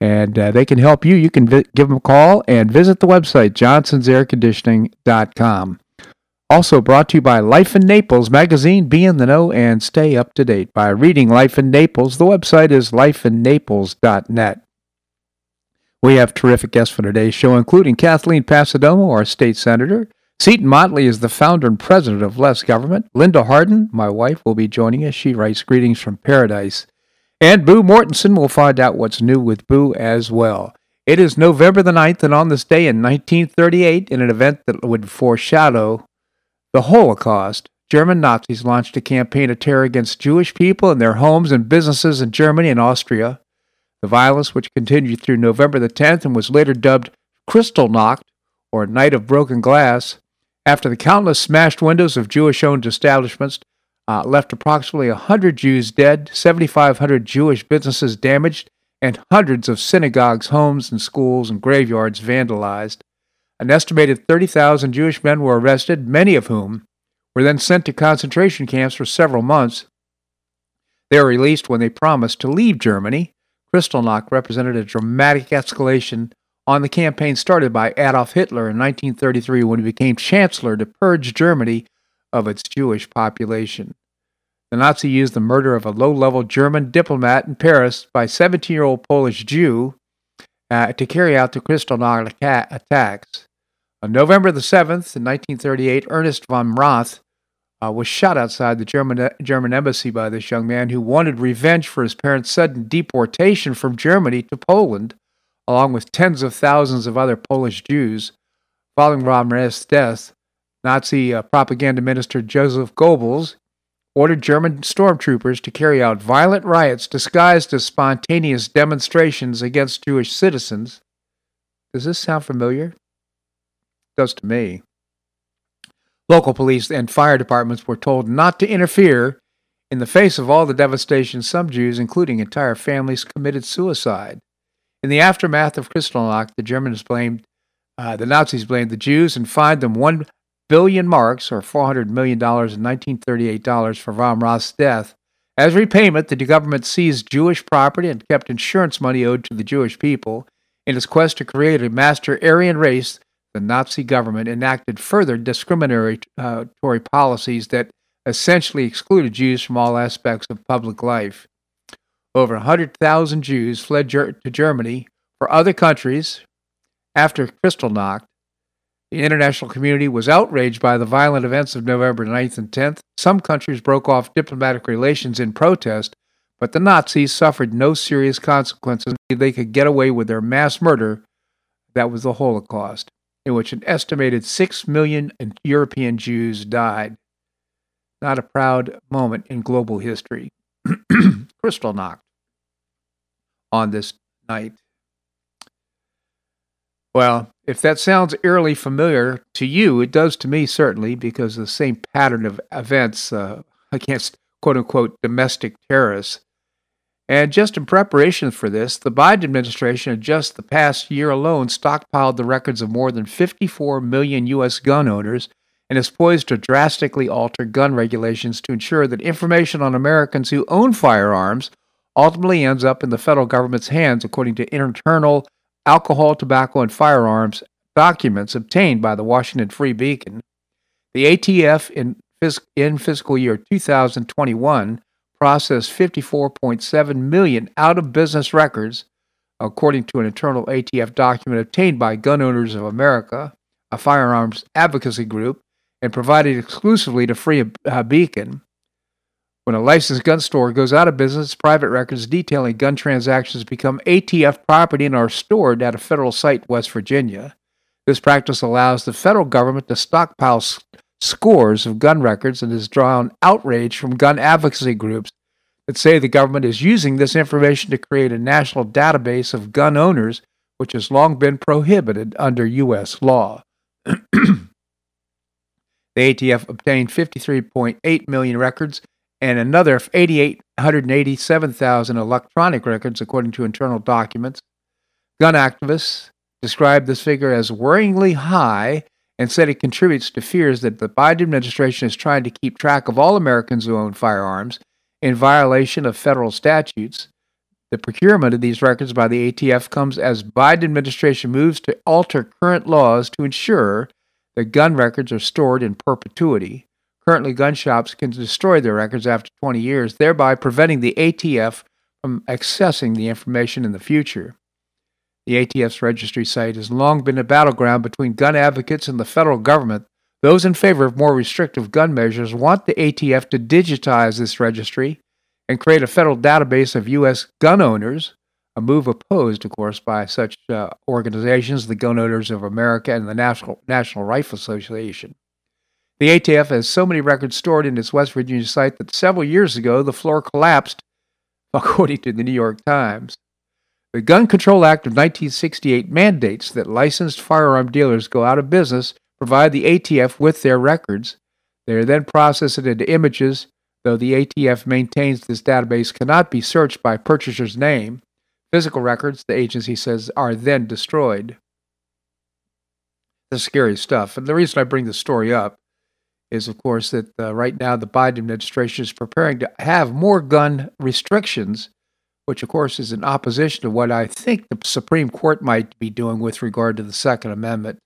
and uh, they can help you. You can vi- give them a call and visit the website, johnsonsairconditioning.com. Also brought to you by Life in Naples magazine. Be in the know and stay up to date by reading Life in Naples. The website is lifeinnaples.net. We have terrific guests for today's show, including Kathleen Passidomo, our state senator. Seton Motley is the founder and president of Less Government. Linda Harden, my wife, will be joining us. She writes greetings from paradise. And Boo Mortenson will find out what's new with Boo as well. It is November the 9th, and on this day in 1938, in an event that would foreshadow the Holocaust, German Nazis launched a campaign of terror against Jewish people and their homes and businesses in Germany and Austria. The violence, which continued through November the 10th and was later dubbed Kristallnacht, or Night of Broken Glass, after the countless smashed windows of Jewish owned establishments uh, left approximately 100 Jews dead, 7,500 Jewish businesses damaged, and hundreds of synagogues, homes, and schools and graveyards vandalized. An estimated 30,000 Jewish men were arrested, many of whom were then sent to concentration camps for several months. They were released when they promised to leave Germany. Kristallnacht represented a dramatic escalation on the campaign started by Adolf Hitler in 1933 when he became chancellor to purge Germany of its Jewish population. The Nazi used the murder of a low level German diplomat in Paris by 17 year old Polish Jew uh, to carry out the Kristallnacht attacks. On November the 7th, in 1938, Ernest von Rath uh, was shot outside the German, German embassy by this young man who wanted revenge for his parents' sudden deportation from Germany to Poland, along with tens of thousands of other Polish Jews. Following von Rath's death, Nazi uh, propaganda minister Joseph Goebbels ordered German stormtroopers to carry out violent riots disguised as spontaneous demonstrations against Jewish citizens. Does this sound familiar? It does to me. Local police and fire departments were told not to interfere. In the face of all the devastation, some Jews, including entire families, committed suicide. In the aftermath of Kristallnacht, the Germans blamed, uh, the Nazis blamed the Jews and fined them one billion marks, or $400 million in 1938 dollars, for von Rath's death. As repayment, the government seized Jewish property and kept insurance money owed to the Jewish people. In its quest to create a master Aryan race, the Nazi government enacted further discriminatory uh, policies that essentially excluded Jews from all aspects of public life. Over 100,000 Jews fled ger- to Germany or other countries after Kristallnacht, the international community was outraged by the violent events of November 9th and 10th. Some countries broke off diplomatic relations in protest, but the Nazis suffered no serious consequences. They could get away with their mass murder. That was the Holocaust, in which an estimated 6 million European Jews died. Not a proud moment in global history. Kristallnacht on this night. Well, if that sounds eerily familiar to you, it does to me certainly, because the same pattern of events uh, against quote unquote domestic terrorists. And just in preparation for this, the Biden administration, in just the past year alone, stockpiled the records of more than 54 million U.S. gun owners and is poised to drastically alter gun regulations to ensure that information on Americans who own firearms ultimately ends up in the federal government's hands, according to internal alcohol, tobacco, and firearms documents obtained by the Washington Free Beacon, the ATF in, in fiscal year 2021 processed 54.7 million out of business records, according to an internal ATF document obtained by Gun Owners of America, a firearms advocacy group, and provided exclusively to Free Beacon. When a licensed gun store goes out of business, private records detailing gun transactions become ATF property and are stored at a federal site in West Virginia. This practice allows the federal government to stockpile scores of gun records and has drawn outrage from gun advocacy groups that say the government is using this information to create a national database of gun owners, which has long been prohibited under U.S. law. the ATF obtained 53.8 million records and another 887,000 electronic records, according to internal documents. Gun activists described this figure as worryingly high and said it contributes to fears that the Biden administration is trying to keep track of all Americans who own firearms in violation of federal statutes. The procurement of these records by the ATF comes as Biden administration moves to alter current laws to ensure that gun records are stored in perpetuity. Currently, gun shops can destroy their records after 20 years, thereby preventing the ATF from accessing the information in the future. The ATF's registry site has long been a battleground between gun advocates and the federal government. Those in favor of more restrictive gun measures want the ATF to digitize this registry and create a federal database of U.S. gun owners, a move opposed, of course, by such uh, organizations, the Gun Owners of America and the National, National Rifle Association. The ATF has so many records stored in its West Virginia site that several years ago the floor collapsed, according to the New York Times. The Gun Control Act of 1968 mandates that licensed firearm dealers go out of business, provide the ATF with their records. They are then processed into images, though the ATF maintains this database cannot be searched by purchaser's name. Physical records, the agency says, are then destroyed. This scary stuff. And the reason I bring this story up is, of course, that uh, right now the Biden administration is preparing to have more gun restrictions which of course is in opposition to what I think the Supreme Court might be doing with regard to the Second Amendment.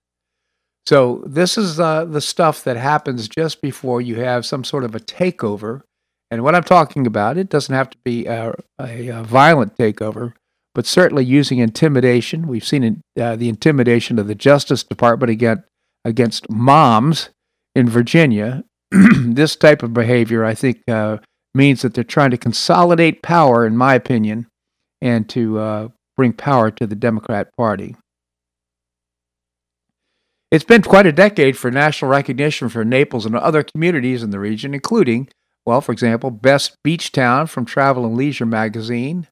So, this is uh, the stuff that happens just before you have some sort of a takeover. And what I'm talking about, it doesn't have to be a, a, a violent takeover, but certainly using intimidation. We've seen uh, the intimidation of the Justice Department against, against moms in Virginia. this type of behavior, I think, uh, means that they're trying to consolidate power, in my opinion, and to uh, bring power to the Democrat Party. It's been quite a decade for national recognition for Naples and other communities in the region, including, well, for example, Best Beach Town from Travel and Leisure magazine,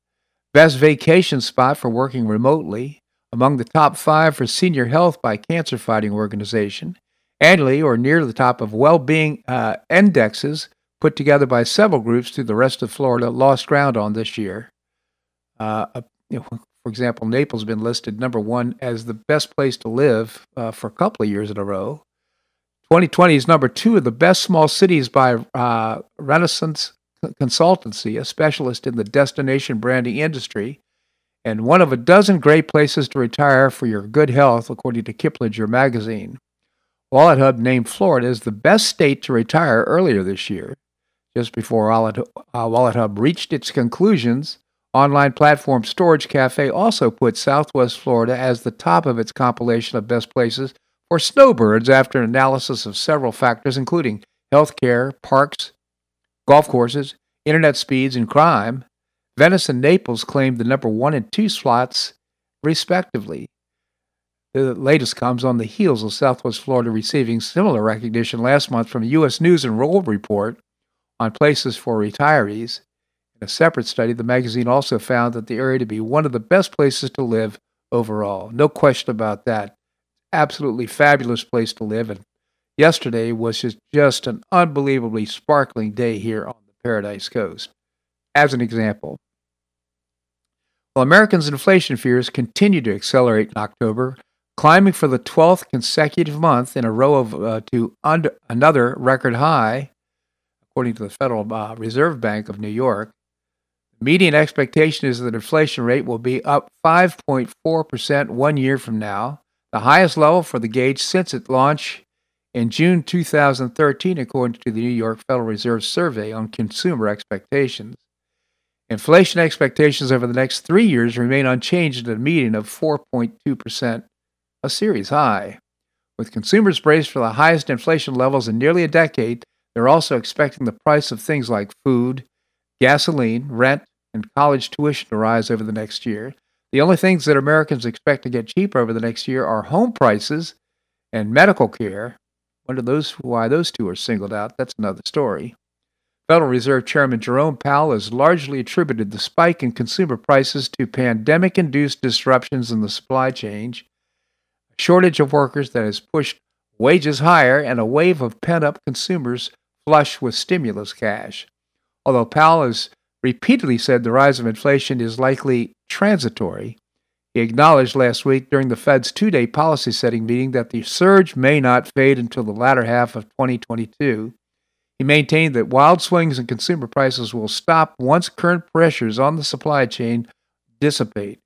Best Vacation Spot for Working Remotely, among the top five for senior health by Cancer Fighting Organization, annually or near the top of well being uh, indexes put together by several groups through the rest of Florida, lost ground on this year. Uh, you know, for example, Naples has been listed number one as the best place to live uh, for a couple of years in a row. 2020 is number two of the best small cities by uh, Resonance Consultancy, a specialist in the destination branding industry, and one of a dozen great places to retire for your good health, according to Kiplinger magazine. Wallet Hub named Florida as the best state to retire earlier this year. Just before Wallet, uh, Hub reached its conclusions, online platform Storage Cafe also put Southwest Florida as the top of its compilation of best places for snowbirds after an analysis of several factors, including healthcare, parks, golf courses, internet speeds, and crime. Venice and Naples claimed the number one and two slots, respectively. The latest comes on the heels of Southwest Florida receiving similar recognition last month from the U.S. News and World Report on places for retirees. In a separate study, the magazine also found that the area to be one of the best places to live overall. No question about that. Absolutely fabulous place to live. And yesterday was just, an unbelievably sparkling day here on the Paradise Coast. As an example, while Americans' inflation fears continue to accelerate in October, climbing for the 12th consecutive month in a row of, uh, to under, another record high according to the Federal uh, Reserve Bank of New York. The median expectation is that inflation rate will be up 5.4% one year from now, the highest level for the gauge since its launch in June 2013, according to the New York Federal Reserve Survey on Consumer Expectations. Inflation expectations over the next three years remain unchanged at a median of 4.2%, a series high. With consumers braced for the highest inflation levels in nearly a decade, they're also expecting the price of things like food, gasoline, rent, and college tuition to rise over the next year. The only things that Americans expect to get cheaper over the next year are home prices and medical care. Wonder those why those two are singled out. That's another story. Federal Reserve Chairman Jerome Powell has largely attributed the spike in consumer prices to pandemic induced disruptions in the supply chain, a shortage of workers that has pushed wages higher, and a wave of pent up consumers flush with stimulus cash. Although Powell has repeatedly said the rise of inflation is likely transitory, he acknowledged last week during the Fed's two day policy setting meeting that the surge may not fade until the latter half of 2022. He maintained that wild swings in consumer prices will stop once current pressures on the supply chain dissipate.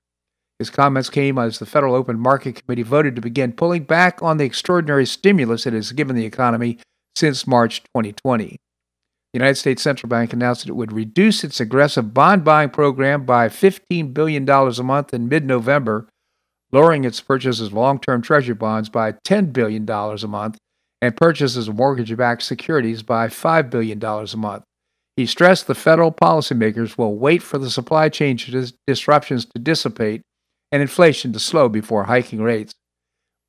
His comments came as the Federal Open Market Committee voted to begin pulling back on the extraordinary stimulus it has given the economy since March 2020. The United States Central Bank announced that it would reduce its aggressive bond buying program by $15 billion a month in mid November, lowering its purchases of long term Treasury bonds by $10 billion a month and purchases of mortgage backed securities by $5 billion a month. He stressed the federal policymakers will wait for the supply chain disruptions to dissipate and inflation to slow before hiking rates.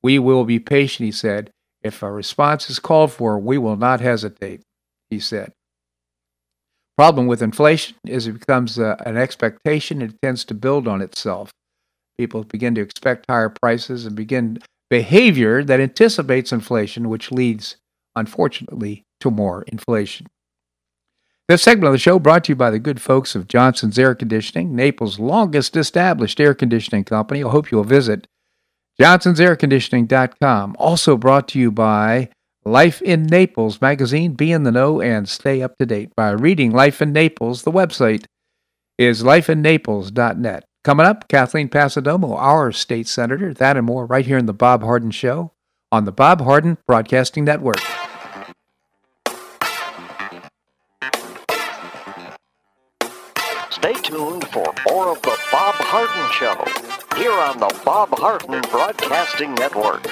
We will be patient, he said. If a response is called for, we will not hesitate, he said. Problem with inflation is it becomes uh, an expectation, it tends to build on itself. People begin to expect higher prices and begin behavior that anticipates inflation, which leads, unfortunately, to more inflation. This segment of the show brought to you by the good folks of Johnson's Air Conditioning, Naples' longest established air conditioning company. I hope you'll visit johnsonsairconditioning.com. Also brought to you by Life in Naples magazine. Be in the know and stay up to date by reading Life in Naples. The website is lifeinnaples.net. Coming up, Kathleen Passidomo, our state senator. That and more right here in the Bob Harden Show on the Bob Harden Broadcasting Network. More of the Bob Harden Show here on the Bob Harden Broadcasting Network.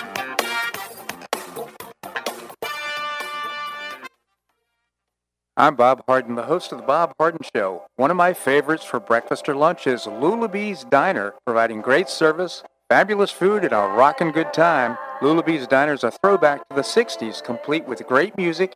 I'm Bob Harden, the host of the Bob Harden Show. One of my favorites for breakfast or lunch is Lulabee's Diner, providing great service, fabulous food, and a rockin' good time. Lulabee's Diner is a throwback to the 60s, complete with great music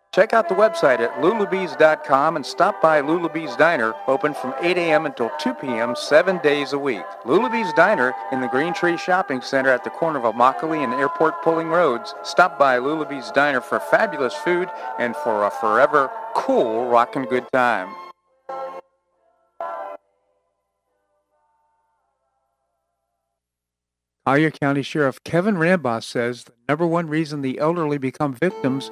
Check out the website at lulabees.com and stop by Lulabee's Diner, open from 8 a.m. until 2 p.m. seven days a week. Lulabee's Diner in the Green Tree Shopping Center at the corner of Immokalee and Airport Pulling Roads. Stop by Lulabee's Diner for fabulous food and for a forever cool rockin' good time. Collier County Sheriff Kevin Rambosk says the number one reason the elderly become victims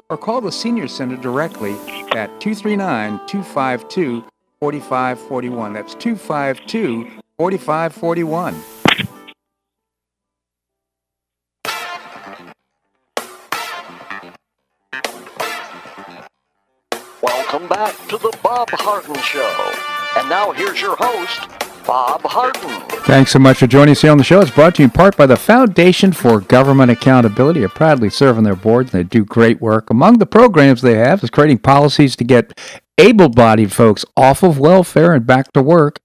or call the Senior Center directly at 239 252 4541. That's 252 4541. Welcome back to the Bob Harden Show. And now here's your host, Bob Harden. Thanks so much for joining us here on the show. It's brought to you in part by the Foundation for Government Accountability. They proudly serve on their boards and they do great work. Among the programs they have is creating policies to get able bodied folks off of welfare and back to work.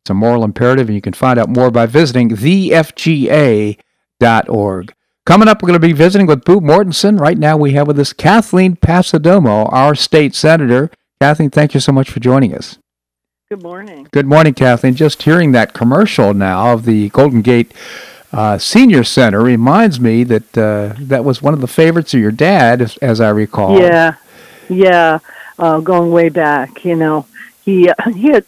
It's a moral imperative, and you can find out more by visiting thefga.org. Coming up, we're going to be visiting with Boo Mortenson. Right now, we have with us Kathleen Passidomo, our state senator. Kathleen, thank you so much for joining us. Good morning. Good morning, Kathleen. Just hearing that commercial now of the Golden Gate uh, Senior Center reminds me that uh, that was one of the favorites of your dad, as, as I recall. Yeah, yeah. Uh, going way back, you know, he uh, he had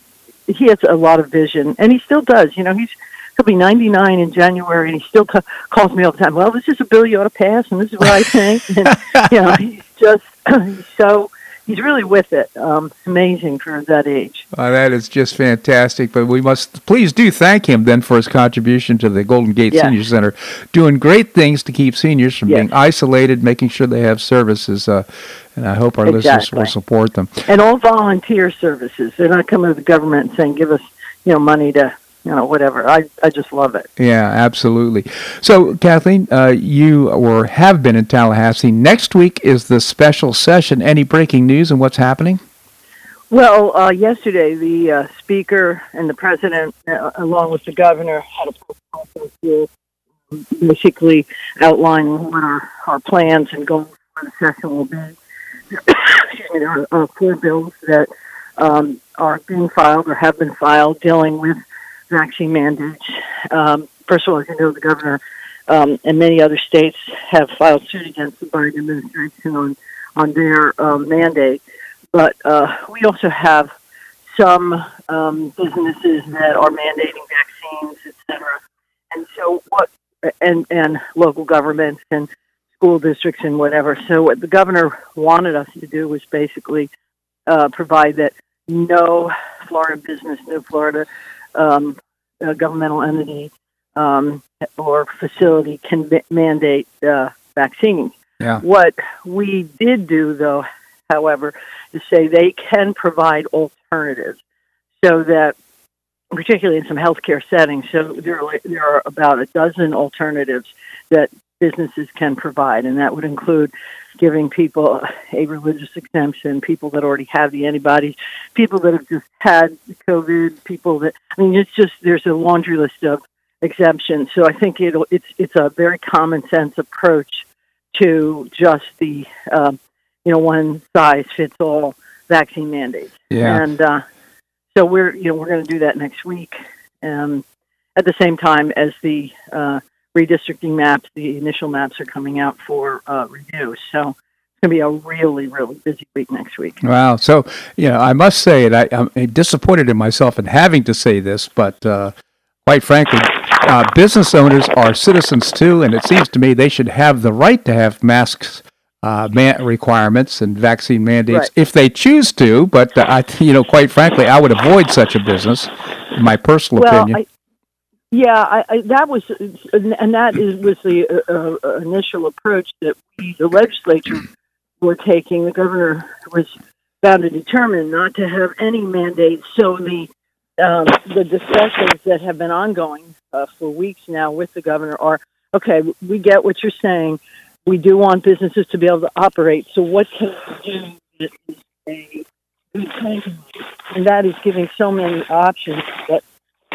he has a lot of vision, and he still does. You know, he's he'll be 99 in January, and he still c- calls me all the time. Well, this is a bill you ought to pass, and this is what I think. and you know, he's just he's so he's really with it. Um, amazing for that age. Uh, that is just fantastic. But we must please do thank him then for his contribution to the Golden Gate Yes. Senior Center, doing great things to keep seniors from Yes. being isolated, making sure they have services. Uh, and I hope our listeners will support them. And all volunteer services. They're not coming to the government and saying, "Give us, you know, money to." You know, whatever. I I just love it. Yeah, absolutely. So, Kathleen, uh, you or have been in Tallahassee. Next week is the special session. Any breaking news and what's happening? Well, uh, yesterday the uh, speaker and the president, uh, along with the governor, had a press conference here, um, basically outlining what our, our plans and goals for the session will be. Excuse me, there are four bills that um, are being filed or have been filed dealing with vaccine mandates. Um, first of all, as you know, the governor um, and many other states have filed suit against the Biden administration on on their um, mandate but uh, we also have some um, businesses that are mandating vaccines, et cetera. And so what, and, and local governments and school districts and whatever. So what the governor wanted us to do was basically uh, provide that no Florida business, no Florida um, governmental entity um, or facility can ma- mandate uh, vaccines. Yeah. What we did do, though, however, is say they can provide alternatives so that particularly in some healthcare settings so there are, there are about a dozen alternatives that businesses can provide and that would include giving people a religious exemption people that already have the antibodies people that have just had covid people that i mean it's just there's a laundry list of exemptions so i think it'll it's it's a very common sense approach to just the um, you know one size fits all vaccine mandates. Yeah. And uh, so we're you know we're going to do that next week, um, at the same time as the uh, redistricting maps, the initial maps are coming out for uh, review. So it's going to be a really really busy week next week. Wow. So, you know, I must say it. I, I'm disappointed in myself in having to say this, but uh, quite frankly, uh, business owners are citizens too, and it seems to me they should have the right to have masks. Uh, man- requirements and vaccine mandates Right. if they choose to, but uh, I, you know, quite frankly, I would avoid such a business. In my personal well, opinion. I, yeah, I, I, that was, and that is was the uh, uh, initial approach that we, the legislature, were taking. The governor was bound and determined not to have any mandates. So the um, the discussions that have been ongoing uh, for weeks now with the governor are okay. We get what you're saying. We do want businesses to be able to operate. So what can we do that is a? And that is giving so many options that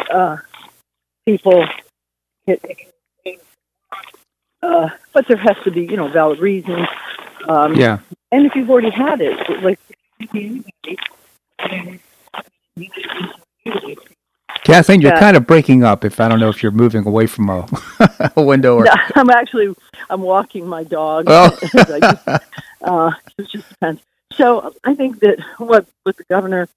uh, people uh, but there has to be, you know, valid reasons. Um, yeah. And if you've already had it, like Kathleen, you're Yeah. kind of breaking up. If I don't know if you're moving away from a, a window or. No, I'm actually I'm walking my dog. Oh. Just, uh, it just depends. So I think that what what the governor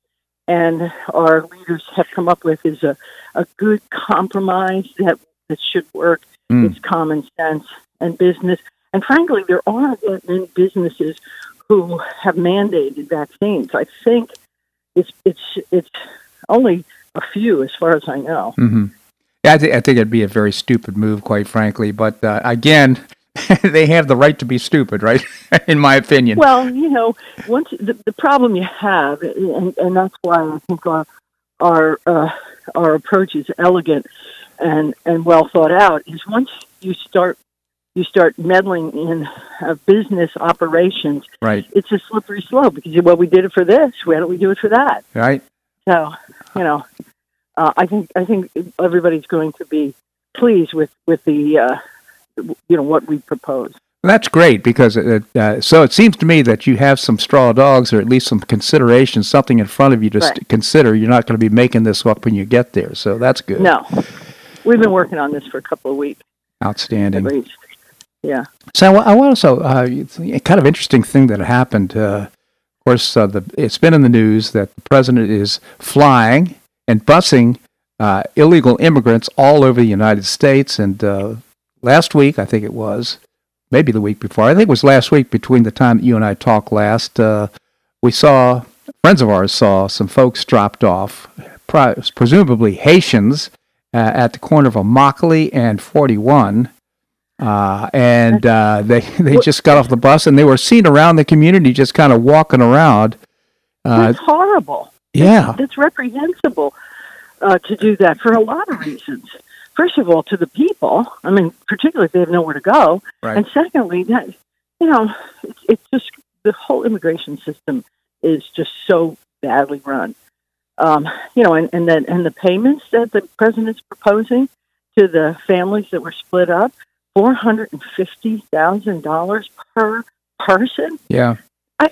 and our leaders have come up with is a, a good compromise that that should work. Mm. It's common sense and business. And frankly, there aren't that many businesses who have mandated vaccines. I think it's it's it's only a few, as far as I know. hmm Yeah, I, th- I think it'd be a very stupid move, quite frankly. But uh, again, they have the right to be stupid, right? In my opinion. Well, you know, once the, the problem you have, and, and that's why I think our our uh, our approach is elegant and and well thought out. Is once you start you start meddling in uh, business operations, right, it's a slippery slope because well, we did it for this. Why don't we do it for that? right. So, you know, uh, I think I think everybody's going to be pleased with with the uh, you know what we propose. That's great because it, uh, so it seems to me that you have some straw dogs or at least some consideration, something in front of you to Right. st- consider. You're not going to be making this up when you get there, so that's good. No, we've been working on this for a couple of weeks at Outstanding. least. Yeah. So I, also uh, it's a kind of interesting thing that happened. Uh, of course, uh, the, it's been in the news that the president is flying and busing uh, illegal immigrants all over the United States. And uh, last week, I think it was, maybe the week before, I think it was last week between the time that you and I talked last, uh, we saw, friends of ours saw some folks dropped off, pri- presumably Haitians, uh, at the corner of Immokalee and 41. Uh, and uh, they they just got off the bus and they were seen around the community just kind of walking around. Uh, That's horrible. yeah, It's reprehensible uh, to do that for a lot of reasons. First of all, to the people. I mean, particularly if they have nowhere to go. Right. And secondly, that you know, it's, it's just the whole immigration system is just so badly run. Um, you know, and and then and the payments that the president's proposing to the families that were split up, four hundred and fifty thousand dollars per person. yeah. I,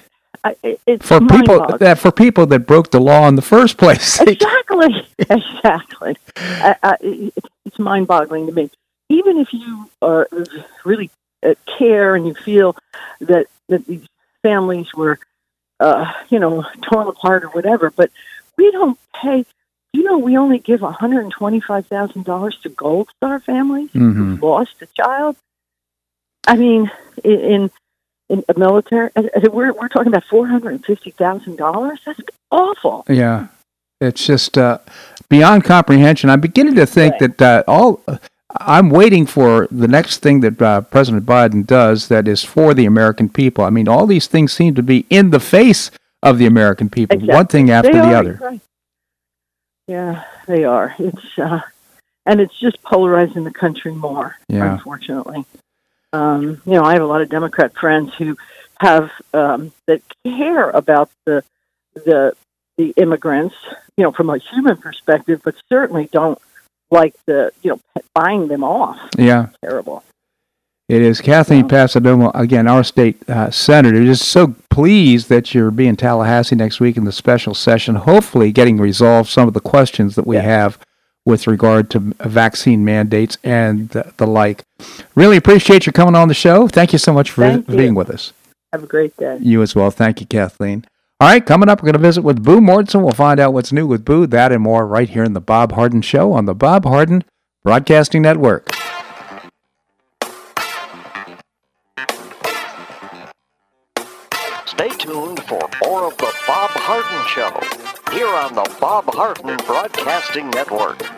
it's For people that for people that broke the law in the first place. exactly, exactly. I, I, it's mind-boggling to me. Even if you are really uh, care and you feel that that these families were, uh, you know, torn apart or whatever, but we don't pay. You know, we only give one hundred and twenty-five thousand dollars to Gold Star families hmm who lost a child. I mean, in in, a military, we're we're talking about four hundred and fifty thousand dollars. That's awful. Yeah, it's just uh, beyond comprehension. I'm beginning to think Right. that uh, all. I'm waiting for the next thing that uh, President Biden does that is for the American people. I mean, all these things seem to be in the face of the American people, Exactly. one thing after they the are, other. Right. Yeah, they are. It's uh, and it's just polarizing the country more. Yeah. Unfortunately, um, you know, I have a lot of Democrat friends who have um, that care about the the the immigrants, you know, from a human perspective, but certainly don't like the you know buying them off. Yeah. Terrible. It is Kathleen Yeah. Passidomo, again, our state uh, senator. Just so pleased that you're be in Tallahassee next week in the special session, hopefully getting resolved some of the questions that we Yeah. have with regard to vaccine mandates and the, the like. Really appreciate you coming on the show. Thank you so much for Thank you. being with us. Have a great day. You as well. Thank you, Kathleen. All right, coming up, we're going to visit with Boo Mortenson. We'll find out what's new with Boo, that and more right here in the Bob Harden Show on the Bob Harden Broadcasting Network. Stay tuned for more of the Bob Harden Show here on the Bob Harden Broadcasting Network.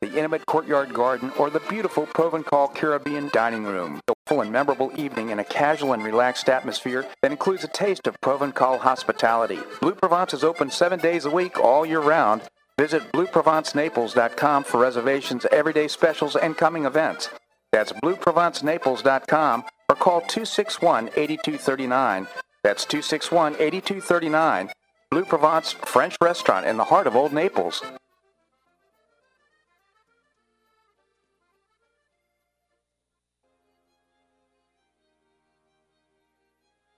the intimate courtyard garden, or the beautiful Provencal Caribbean dining room. A full and memorable evening in a casual and relaxed atmosphere that includes a taste of Provencal hospitality. Blue Provence is open seven days a week, all year round. Visit BlueProvenceNaples.com for reservations, everyday specials, and coming events. That's BlueProvenceNaples.com or call 261-8239. That's 261-8239. Blue Provence French Restaurant in the heart of Old Naples.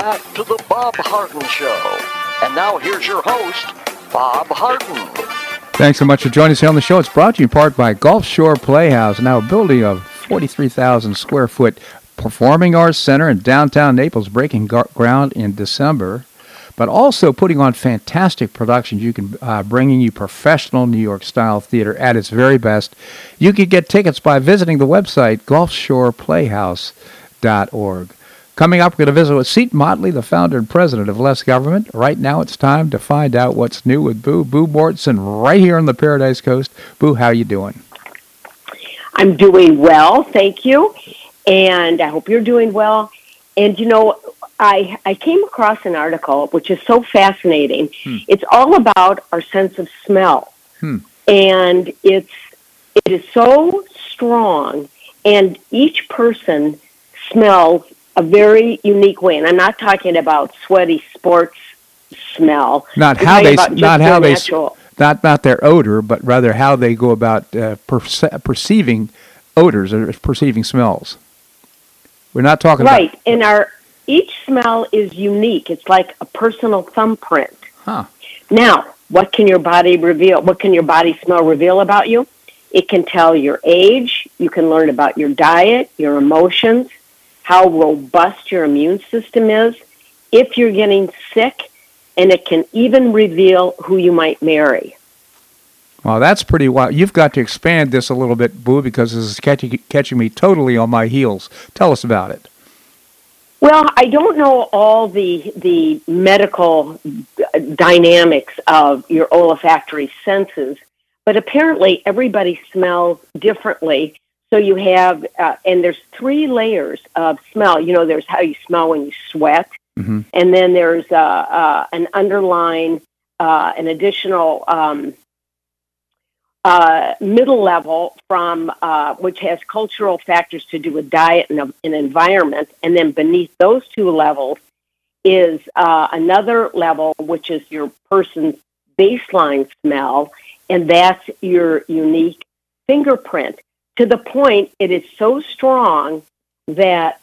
Back to the Bob Harden Show. And now here's your host, Bob Harden. Thanks so much for joining us here on the show. It's brought to you in part by Gulf Shore Playhouse, now a building of 43,000 square foot performing arts center in downtown Naples, breaking ground in December, but also putting on fantastic productions. You can uh, bringing you professional New York style theater at its very best. You can get tickets by visiting the website GulfShorePlayhouse.org. Coming up, we're going to visit with Seton Motley, the founder and president of Less Government. Right now, it's time to find out what's new with Boo. Boo Mortenson, right here on the Paradise Coast. Boo, how are you doing? I'm doing well, thank you, and I hope you're doing well. And you know, I I came across an article which is so fascinating. Hmm. It's all about our sense of smell, hmm. and it's it is so strong, and each person smells a very unique way. And I'm not talking about sweaty sports smell. Not I'm how they not how they natural. not not their odor, but rather how they go about uh, perce- perceiving odors or perceiving smells. We're not talking right. about and our each smell is unique. It's like a personal thumbprint. Huh. Now, what can your body reveal? What can your body smell reveal about you? It can tell your age. You can learn about your diet, your emotions, how robust your immune system is, if you're getting sick, and it can even reveal who you might marry. Well, that's pretty wild. You've got to expand this a little bit, Boo, because this is catching, catching me totally on my heels. Tell us about it. Well, I don't know all the the medical dynamics of your olfactory senses, but apparently everybody smells differently so you have, uh, and there's three layers of smell. You know, there's how you smell when you sweat, mm-hmm. and then there's uh, uh, an underlying, uh, an additional um, uh, middle level from uh, which has cultural factors to do with diet and an environment, and then beneath those two levels is another level, which is your person's baseline smell, and that's your unique fingerprint to the point it is so strong that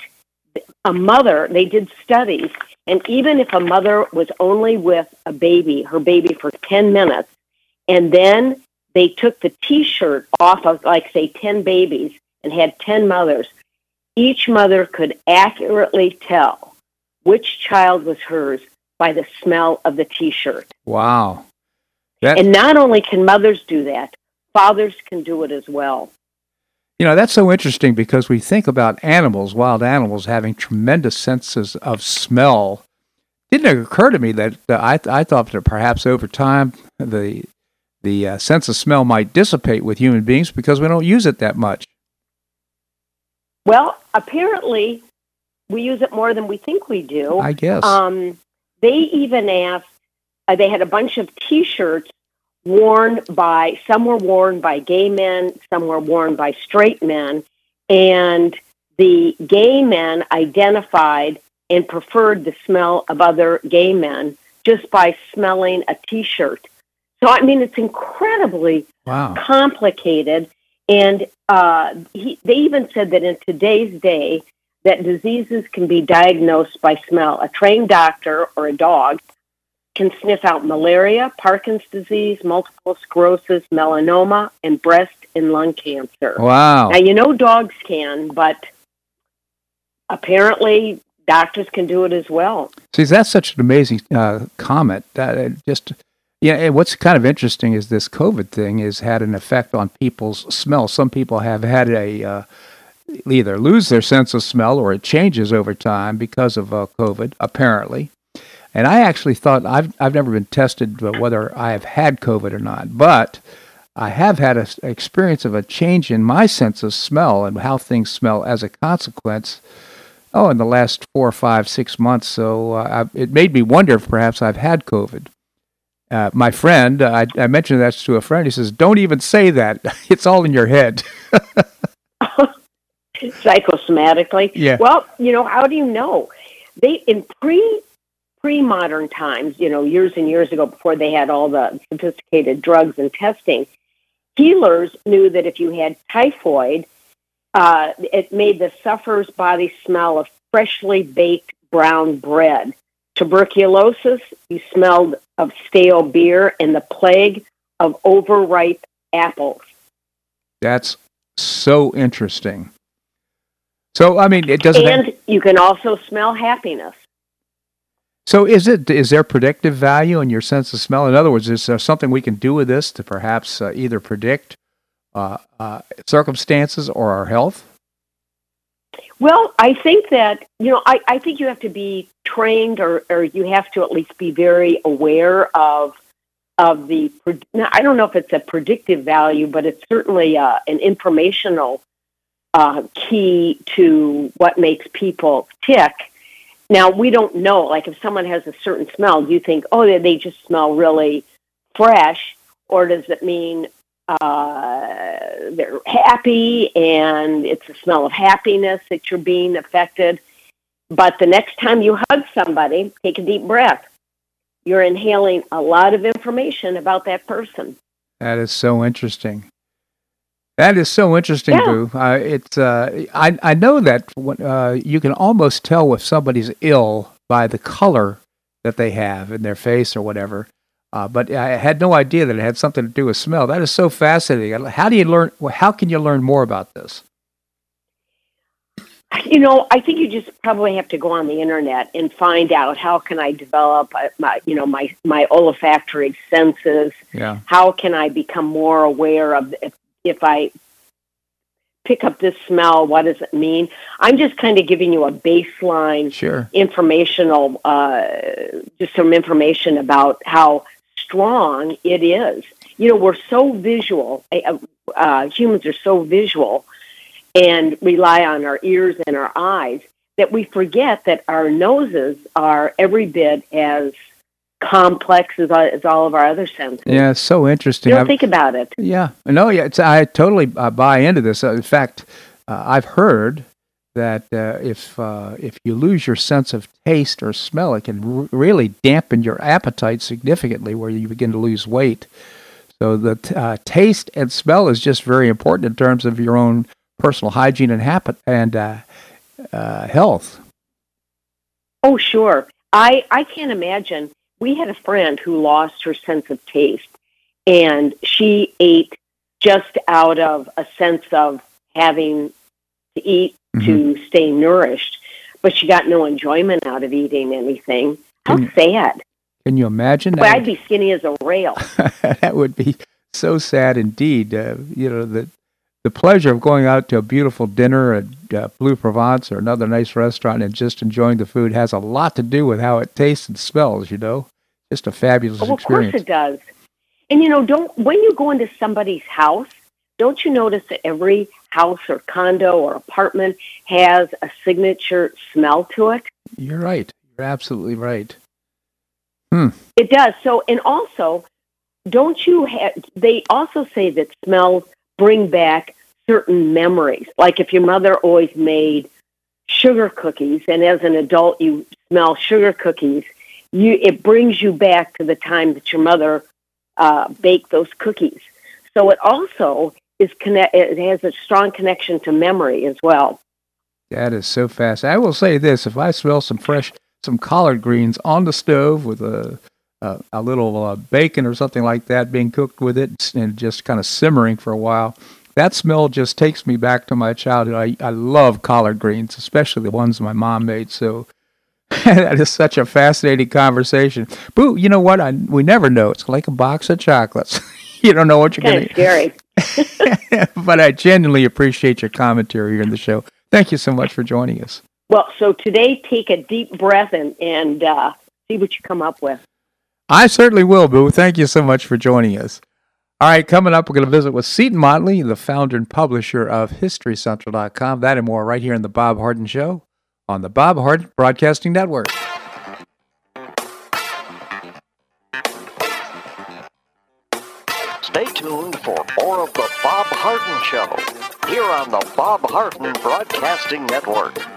a mother, they did studies, and even if a mother was only with a baby, her baby for 10 minutes, and then they took the t shirt off of, like, say, 10 babies and had 10 mothers, each mother could accurately tell which child was hers by the smell of the t shirt. Wow. That... And not only can mothers do that, fathers can do it as well. You know, that's so interesting because we think about animals, wild animals, having tremendous senses of smell. It didn't occur to me that uh, I, I thought that perhaps over time the the uh, sense of smell might dissipate with human beings because we don't use it that much. Well, apparently, we use it more than we think we do. I guess. Um, they even asked. Uh, they had a bunch of T-shirts worn by some were worn by gay men, some were worn by straight men, and the gay men identified and preferred the smell of other gay men just by smelling a t-shirt. So I mean, it's incredibly wow. complicated, and uh, he, they even said that in today's day, that diseases can be diagnosed by smell. A trained doctor or a dog can sniff out malaria, Parkinson's disease, multiple sclerosis, melanoma, and breast and lung cancer. Wow. Now, you know dogs can, but apparently doctors can do it as well. See, that's such an amazing uh, comment. That just yeah. what's kind of interesting is this COVID thing has had an effect on people's smell. Some people have had a uh, either lose their sense of smell or it changes over time because of uh, COVID. Apparently, and I actually thought I've I've never been tested whether I have had COVID or not, but I have had an experience of a change in my sense of smell and how things smell as a consequence. Oh, in the last four, five, six months. So uh, I, it made me wonder if perhaps I've had COVID. Uh, my friend, uh, I, I, mentioned that to a friend. He says, "Don't even say that. It's all in your head." Psychosomatically. Yeah. Well, you know, how do you know? They in pre pre modern times, you know, years and years ago, before they had all the sophisticated drugs and testing, healers knew that if you had typhoid, uh, it made the sufferer's body smell of freshly baked brown bread. Tuberculosis, you smelled of stale beer, and the plague of overripe apples. That's so interesting. So, I mean, it doesn't. And have... you can also smell happiness. So, is it is there predictive value in your sense of smell? In other words, is there something we can do with this to perhaps uh, either predict uh, uh, circumstances or our health? Well, I think that, you know, I, I think you have to be trained or, or you have to at least be very aware of of the, I don't know if it's a predictive value, but it's certainly uh, an informational uh, key to what makes people tick. Now, we don't know, like if someone has a certain smell, do you think, oh, they just smell really fresh? Or does it mean uh, they're happy and it's a smell of happiness that you're being affected. But the next time you hug somebody, take a deep breath. You're inhaling a lot of information about that person. That is so interesting. That is so interesting, yeah. Boo. Uh, it's uh, I I know that uh, you can almost tell if somebody's ill by the color that they have in their face or whatever. Uh, but I had no idea that it had something to do with smell. That is so fascinating. How do you learn? How can you learn more about this? You know, I think you just probably have to go on the internet and find out how can I develop uh, my, you know, my my olfactory senses. Yeah. How can I become more aware of if, I pick up this smell? What does it mean? I'm just kind of giving you a baseline, sure. informational, uh, just some information about how strong it is. You know, we're so visual. Uh, uh, humans are so visual and rely on our ears and our eyes that we forget that our noses are every bit as complex as, as all of our other senses. Yeah, it's so interesting. You don't I've, think about it. Yeah, no, yeah, I totally uh, buy into this. Uh, in fact, uh, I've heard that uh, if uh, if you lose your sense of taste or smell, it can r- really dampen your appetite significantly, where you begin to lose weight. So the t- uh, taste and smell is just very important in terms of your own personal hygiene and habit and uh, uh, health. Oh, sure. I I can't imagine. We had a friend who lost her sense of taste, and she ate just out of a sense of having to eat mm-hmm. to stay nourished, but she got no enjoyment out of eating anything. How can sad. can you imagine? That? I'd be skinny as a rail. that would be so sad indeed. Uh, you know, the, the pleasure of going out to a beautiful dinner at uh, Bleu Provence or another nice restaurant and just enjoying the food has a lot to do with how it tastes and smells, you know? Just a fabulous oh, experience. Of course it does. And you know, don't when you go into somebody's house, don't you notice that every house or condo or apartment has a signature smell to it? You're right. You're absolutely right. Hmm. It does. So, and also, don't you have, they also say that smells bring back certain memories. Like if your mother always made sugar cookies and as an adult you smell sugar cookies, you, it brings you back to the time that your mother uh, baked those cookies. So it also is connect. It has a strong connection to memory as well. That is so fast. I will say this: if I smell some fresh, some collard greens on the stove with a a, a little uh, bacon or something like that being cooked with it and just kind of simmering for a while, that smell just takes me back to my childhood. I, I love collard greens, especially the ones my mom made. So that is such a fascinating conversation. Boo, you know what? I, we never know. It's like a box of chocolates. you don't know what you're going to. Scary. but I genuinely appreciate your commentary here in the show. Thank you so much for joining us. Well, so today, take a deep breath and, and uh, see what you come up with. I certainly will, Boo. Thank you so much for joining us. All right, coming up, we're going to visit with Seton Motley, the founder and publisher of HistoryCentral.com. That and more right here in the Bob Harden Show on the Bob Harden Broadcasting Network. Stay tuned for more of the Bob Harden Show here on the Bob Harden Broadcasting Network.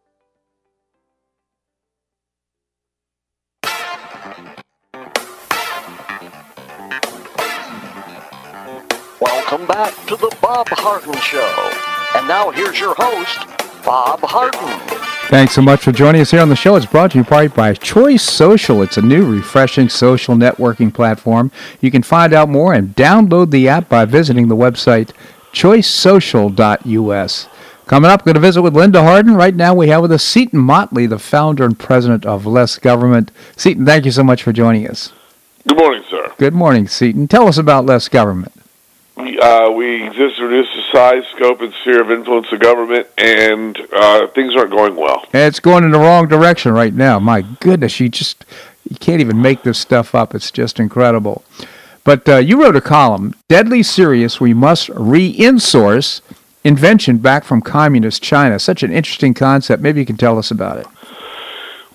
Welcome back to the Bob Harden Show. And now here's your host, Bob Harden. Thanks so much for joining us here on the show. It's brought to you by, by Choice Social. It's a new, refreshing social networking platform. You can find out more and download the app by visiting the website choicesocial.us. Coming up, we're going to visit with Linda Harden. Right now, we have with us Seton Motley, the founder and president of Less Government. Seton, thank you so much for joining us. Good morning, sir. Good morning, Seton. Tell us about Less Government. Uh, we exist to reduce the size, scope, and sphere of influence of government, and uh, things aren't going well. And it's going in the wrong direction right now. My goodness, you just you can't even make this stuff up. It's just incredible. But uh, you wrote a column, Deadly Serious, We Must Re-Insource Invention Back from Communist China. Such an interesting concept. Maybe you can tell us about it.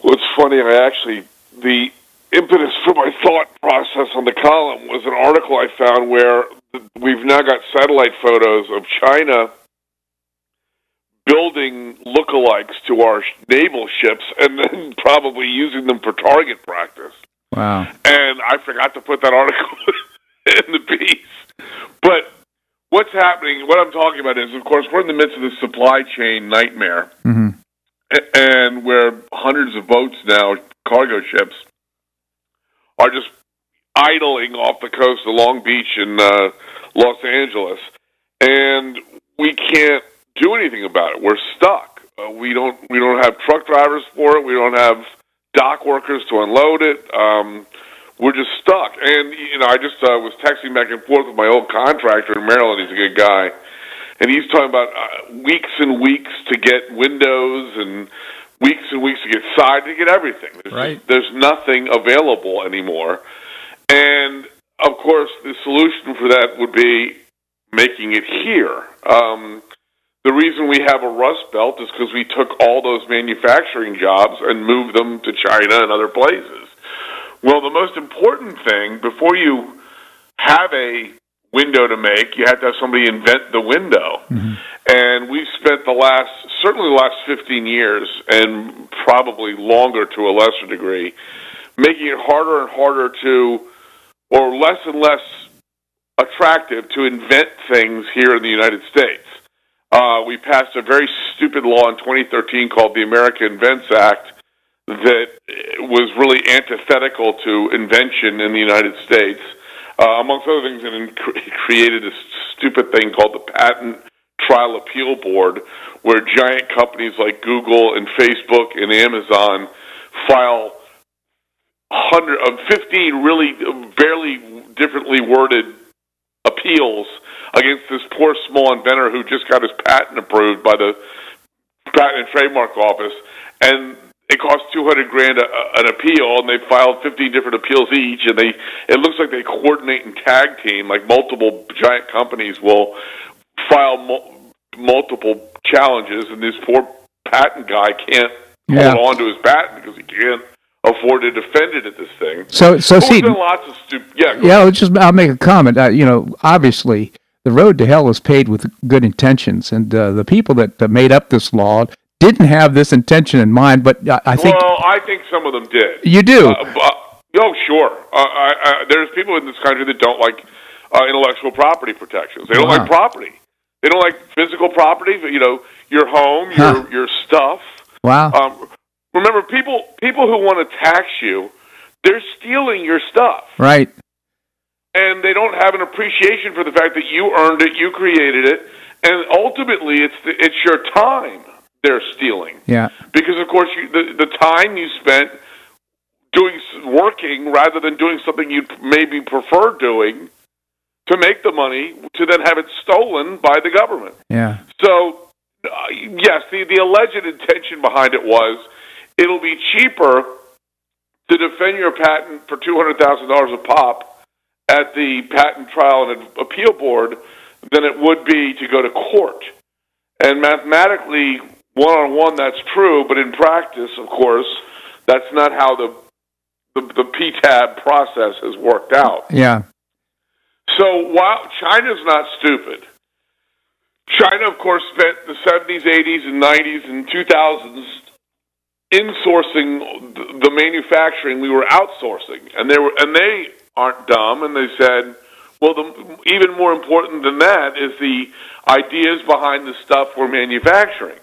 Well, it's funny. I actually, the impetus for my thought process on the column was an article I found where we've now got satellite photos of China building lookalikes to our naval ships and then probably using them for target practice. Wow. And I forgot to put that article in the piece. But what's happening, what I'm talking about is, of course, we're in the midst of the supply chain nightmare. Mm-hmm. And where hundreds of boats now, cargo ships, are just idling off the coast of Long Beach in uh, Los Angeles, and we can't do anything about it. We're stuck. Uh, we don't we don't have truck drivers for it. We don't have dock workers to unload it. Um, we're just stuck. And you know, I just uh, was texting back and forth with my old contractor in Maryland. He's a good guy, and he's talking about uh, weeks and weeks to get windows and weeks and weeks to get side to get everything. There's right. There's nothing available anymore. And of course, the solution for that would be making it here. Um, the reason we have a rust belt is because we took all those manufacturing jobs and moved them to China and other places. Well, the most important thing before you have a window to make, you have to have somebody invent the window. Mm-hmm. And we've spent the last, certainly the last 15 years, and probably longer to a lesser degree, making it harder and harder to, or less and less attractive to invent things here in the United States. Uh, we passed a very stupid law in 2013 called the America Invents Act that was really antithetical to invention in the United States. Uh, amongst other things, it created a stupid thing called the Patent Trial Appeal Board, where giant companies like Google and Facebook and Amazon file hundred uh, of fifteen really uh, barely differently worded appeals against this poor small inventor who just got his patent approved by the Patent and Trademark Office, and it cost two hundred grand a, an appeal, and they filed fifteen different appeals each, and they it looks like they coordinate and tag team like multiple giant companies will file mo- multiple challenges, and this poor patent guy can't yeah. hold on to his patent because he can't afford to defend it at this thing. So, so see, lots of stupid. Yeah, yeah. I'll just I'll make a comment. Uh, you know, obviously, the road to hell is paved with good intentions, and uh, the people that, that made up this law didn't have this intention in mind. But I, I think. Well, I think some of them did. You do. Uh, but, oh, sure. Uh, I, there's people in this country that don't like uh, intellectual property protections. They don't wow. like property. They don't like physical property. You know, your home, your huh. your stuff. Wow. Um, remember, people people who want to tax you, they're stealing your stuff. Right. And they don't have an appreciation for the fact that you earned it, you created it, and ultimately, it's the, it's your time they're stealing. Yeah. Because of course, you, the the time you spent doing working rather than doing something you'd maybe prefer doing to make the money to then have it stolen by the government. Yeah. So, uh, yes, the, the alleged intention behind it was it'll be cheaper to defend your patent for $200,000 a pop at the Patent Trial and Appeal Board than it would be to go to court. And mathematically, one on one, that's true, but in practice, of course, that's not how the the, the PTAB process has worked out. Yeah. So while China's not stupid, China, of course, spent the 70s, 80s, and 90s and 2000s insourcing the manufacturing we were outsourcing, and they were and they aren't dumb, and they said, well, the, even more important than that is the ideas behind the stuff we're manufacturing.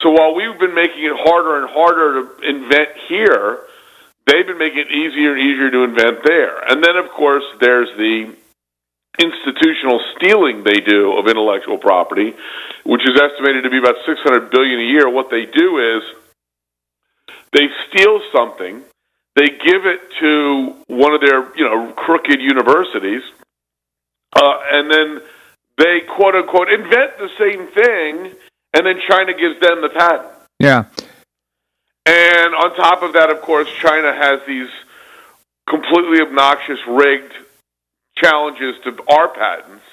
So while we've been making it harder and harder to invent here, they've been making it easier and easier to invent there. And then, of course, there's the institutional stealing they do of intellectual property, which is estimated to be about 600 billion a year. What they do is they steal something, they give it to one of their, you know, crooked universities, uh, and then they quote unquote invent the same thing, and then China gives them the patent. Yeah. And on top of that, of course, China has these completely obnoxious, rigged challenges to our patents,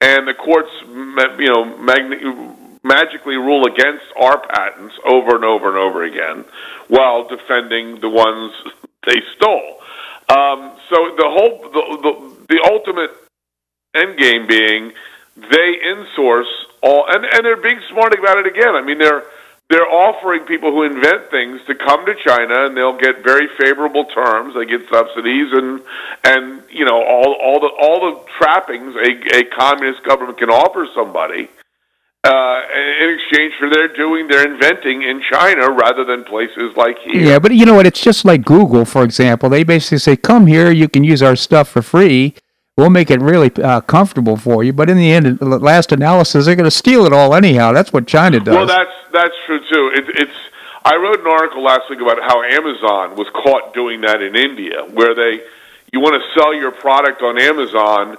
and the courts, you know, mag- magically rule against our patents over and over and over again, while defending the ones they stole. Um, so the whole, the, the, the ultimate end game being they insource all, and, and they're being smart about it again. I mean, they're they're offering people who invent things to come to China and they'll get very favorable terms. They get subsidies and and you know all all the all the trappings a, a communist government can offer somebody uh, in exchange for their doing their inventing in China rather than places like here. Yeah, but you know what? It's just like Google, for example. They basically say, "Come here, you can use our stuff for free." We'll make it really uh, comfortable for you, but in the end, the last analysis, they're going to steal it all anyhow. That's what China does. Well, that's that's true too. It, it's I wrote an article last week about how Amazon was caught doing that in India, where they you want to sell your product on Amazon,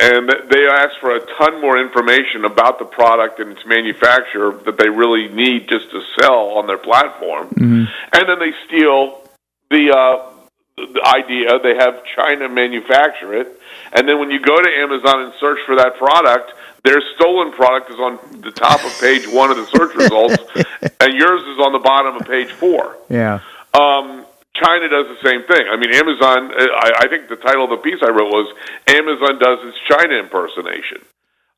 and they ask for a ton more information about the product and its manufacturer that they really need just to sell on their platform, mm-hmm. and then they steal the. Uh, the idea they have China manufacture it, and then when you go to Amazon and search for that product, their stolen product is on the top of page one of the search results, and yours is on the bottom of page four. Yeah. Um, China does the same thing. I mean, Amazon. I, I think the title of the piece I wrote was "Amazon does its China impersonation."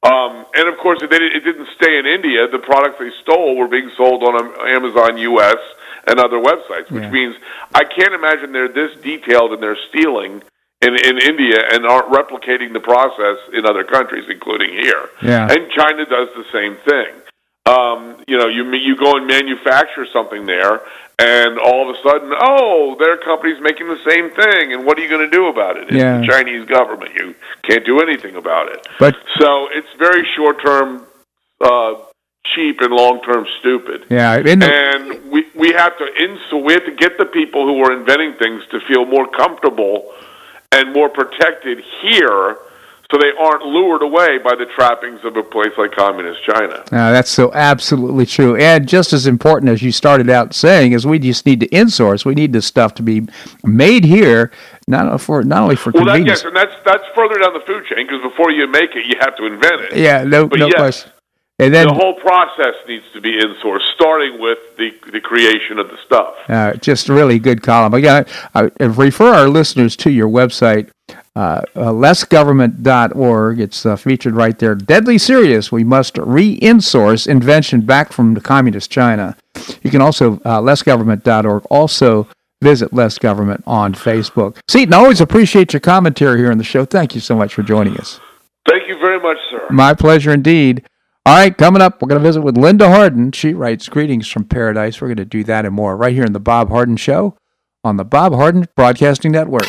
Um, and of course, it, it didn't stay in India. The products they stole were being sold on Amazon U.S. and other websites, which Yeah. means I can't imagine they're this detailed and they're stealing in, in India and aren't replicating the process in other countries, including here. Yeah. And China does the same thing. Um, you know, you you go and manufacture something there, and all of a sudden, oh, their company's making the same thing, and what are you going to do about it? It's Yeah. the Chinese government. You can't do anything about it. But So it's very short term, uh, cheap, and long term stupid. yeah, the, And we we have to insul- we have to get the people who are inventing things to feel more comfortable and more protected here, so they aren't lured away by the trappings of a place like communist China. Uh, that's so absolutely true. And just as important as you started out saying is we just need to insource. We need this stuff to be made here, not for not only for Well, that, yes, and that's that's further down the food chain because before you make it, you have to invent it. yeah, no, But no yes, question. And then the whole process needs to be insourced, starting with the the creation of the stuff. Uh, just really good column. Again, I, I refer our listeners to your website, uh, uh, lessgovernment.org. It's uh, featured right there. Deadly serious. We must re-insource invention back from the communist China. You can also uh, lessgovernment.org. Also visit Less Government on Facebook. Seton, I always appreciate your commentary here on the show. Thank you so much for joining us. Thank you very much, sir. My pleasure indeed. All right, coming up, we're going to visit with Linda Harden. She writes Greetings from Paradise. We're going to do that and more right here in the Bob Harden Show on the Bob Harden Broadcasting Network.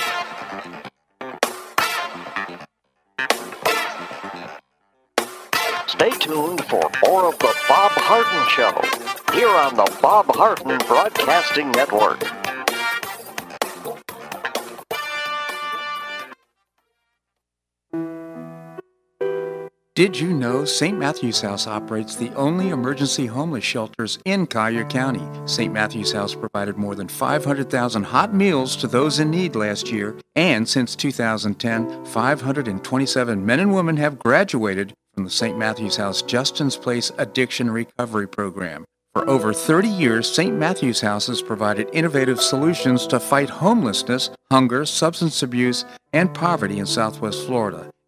Stay tuned for more of the Bob Harden Show here on the Bob Harden Broadcasting Network. Did you know St. Matthew's House operates the only emergency homeless shelters in Collier County? St. Matthew's House provided more than 500,000 hot meals to those in need last year, and since 2010, 527 men and women have graduated from the St. Matthew's House Justin's Place Addiction Recovery Program. For over 30 years, St. Matthew's House has provided innovative solutions to fight homelessness, hunger, substance abuse, and poverty in Southwest Florida.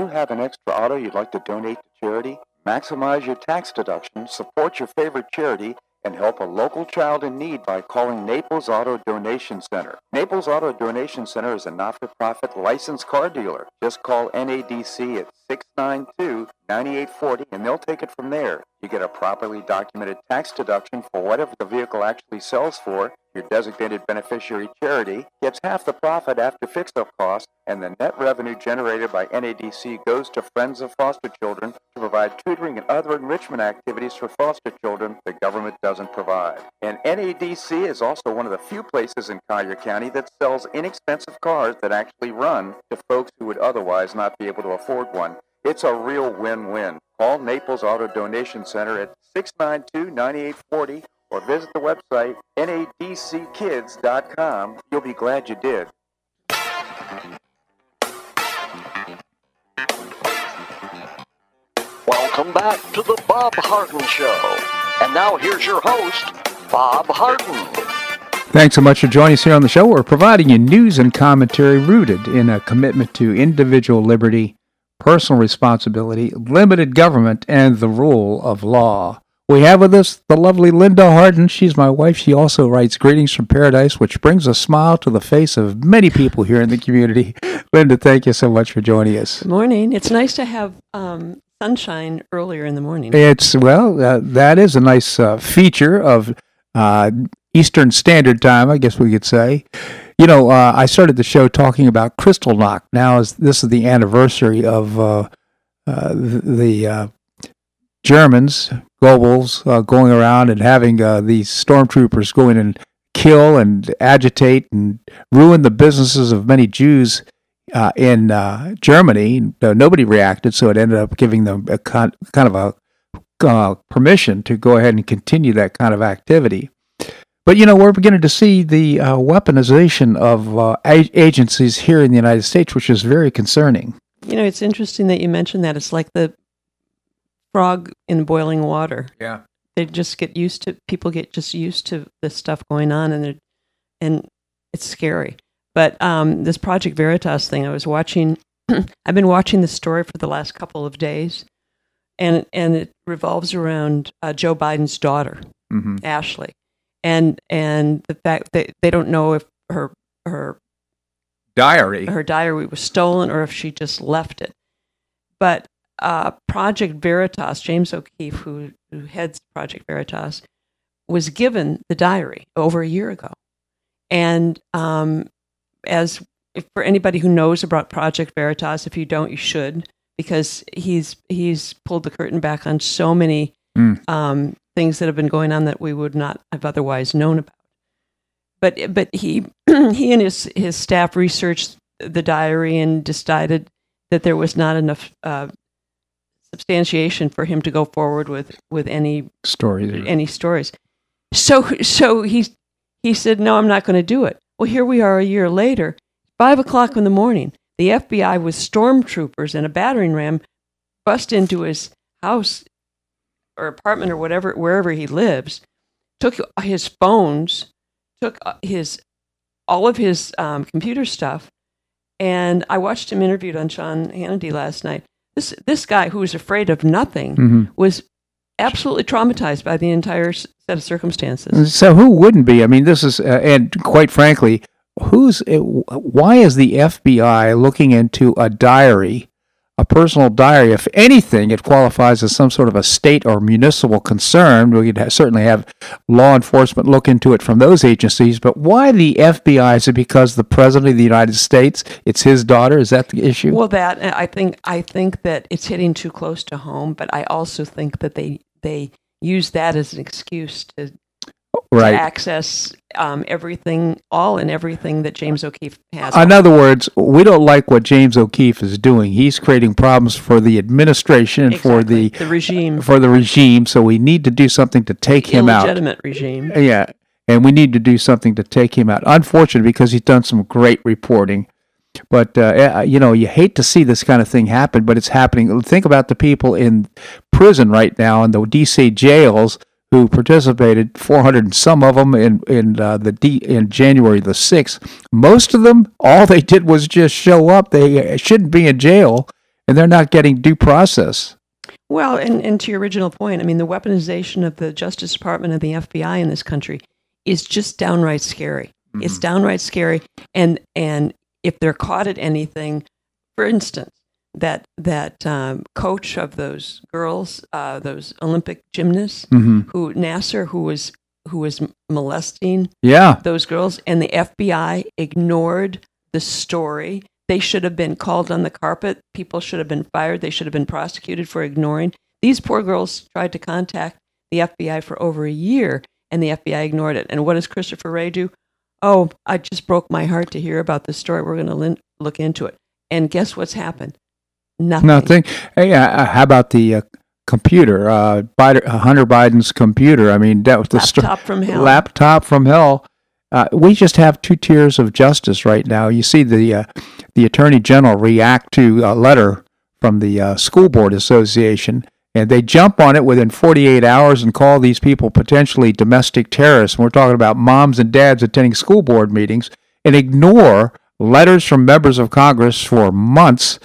You have an extra auto you'd like to donate to charity? Maximize your tax deduction, support your favorite charity, and help a local child in need by calling Naples Auto Donation Center. Naples Auto Donation Center is a not-for-profit licensed car dealer. Just call NADC at 692-9840 and they'll take it from there. You get a properly documented tax deduction for whatever the vehicle actually sells for. Your designated beneficiary charity gets half the profit after fix-up costs, and the net revenue generated by NADC goes to Friends of Foster Children to provide tutoring and other enrichment activities for foster children the government doesn't provide. And NADC is also one of the few places in Collier County that sells inexpensive cars that actually run to folks who would otherwise not be able to afford one. It's a real win-win. Call Naples Auto Donation Center at 692-9840 or visit the website nadckids.com. You'll be glad you did. Welcome back to the Bob Harden Show. And now here's your host, Bob Harden. Thanks so much for joining us here on the show. We're providing you news and commentary rooted in a commitment to individual liberty, personal responsibility, limited government, and the rule of law. We have with us the lovely Linda Harden. She's my wife. She also writes Greetings from Paradise, which brings a smile to the face of many people here in the community. Linda, thank you so much for joining us. Good morning. It's nice to have um, sunshine earlier in the morning. It's, well, uh, that is a nice uh, feature of uh, Eastern Standard Time, I guess we could say. You know, uh, I started the show talking about Kristallnacht. Now, is this is the anniversary of uh, uh, the, uh, Germans, Goebbels, uh, going around and having uh, these stormtroopers go in and kill and agitate and ruin the businesses of many Jews in Germany. Nobody reacted, so it ended up giving them a con- kind of a permission to go ahead and continue that kind of activity. But you know, we're beginning to see the uh, weaponization of uh, a- agencies here in the United States, which is very concerning. You know, it's interesting that you mentioned that. It's like the frog in boiling water. Yeah. They just get used to people get just used to this stuff going on, and and it's scary. But um, this Project Veritas thing, I was watching. I've been watching this story for the last couple of days, and and it revolves around uh, Joe Biden's daughter, Mm-hmm. Ashley, and and the fact that they don't know if her her Diary. her diary was stolen or if she just left it. But uh, Project Veritas, James O'Keefe, who, who heads Project Veritas, was given the diary over a year ago. And um, as if for anybody who knows about Project Veritas, if you don't, you should, because he's he's pulled the curtain back on so many Mm. um, things that have been going on that we would not have otherwise known about. But but he he and his his staff researched the diary and decided that there was not enough uh, substantiation for him to go forward with with any Stories. any stories. So so he he said, "No, I'm not going to do it." Well, here we are a year later, five o'clock in the morning. The FBI with stormtroopers and a battering ram bust into his house or apartment or whatever wherever he lives, took his phones, took uh, his all of his um, computer stuff, and I watched him interviewed on Sean Hannity last night. This this guy who was afraid of nothing Mhm. was absolutely traumatized by the entire set of circumstances. So who wouldn't be? I mean, this is, uh, and quite frankly, who's? uh, Why is the FBI looking into a diary, a personal diary? If anything, it qualifies as some sort of a state or municipal concern. We could certainly have law enforcement look into it from those agencies. But why the FBI? Is it because the president of the United States? It's his daughter. Is that the issue? Well, that uh, I think I think that it's hitting too close to home, but I also think that they they use that as an excuse to, to right. access um, everything, all and everything that James O'Keefe has. In other words, we don't like what James O'Keefe is doing. He's creating problems for the administration and for the the regime, for the regime. So we need to do something to take him out. illegitimate regime. Yeah, and we need to do something to take him out. Unfortunate because he's done some great reporting. But uh, you know, you hate to see this kind of thing happen, but it's happening. Think about the people in prison right now in the DC jails who participated. Four hundred and some of them in in uh, the D, in January the sixth. Most of them, all they did was just show up. They uh, shouldn't be in jail, and they're not getting due process. Well, and, and to your original point, I mean, the weaponization of the Justice Department and the FBI in this country is just downright scary. It's downright scary, and and if they're caught at anything, for instance, that that um, coach of those girls, uh, those Olympic gymnasts, hmm who Nassar, who was who was molesting Yeah, those girls, and the FBI ignored the story. They should have been called on the carpet. People should have been fired. They should have been prosecuted for ignoring. These poor girls tried to contact the FBI for over a year, and the FBI ignored it. And what does Christopher Wray do? Oh, I just broke my heart to hear about this story. We're going to lin- look into it. And guess what's happened? Nothing. Nothing. Hey, uh, how about the uh, computer? Uh, Biden, uh, Hunter Biden's computer. I mean, that was the Laptop from hell. laptop from hell. Uh, we just have two tiers of justice right now. You see the uh, the attorney general react to a letter from the uh, school board association, and they jump on it within 48 hours and call these people potentially domestic terrorists. And we're talking about moms and dads attending school board meetings and ignore letters from members of Congress for months.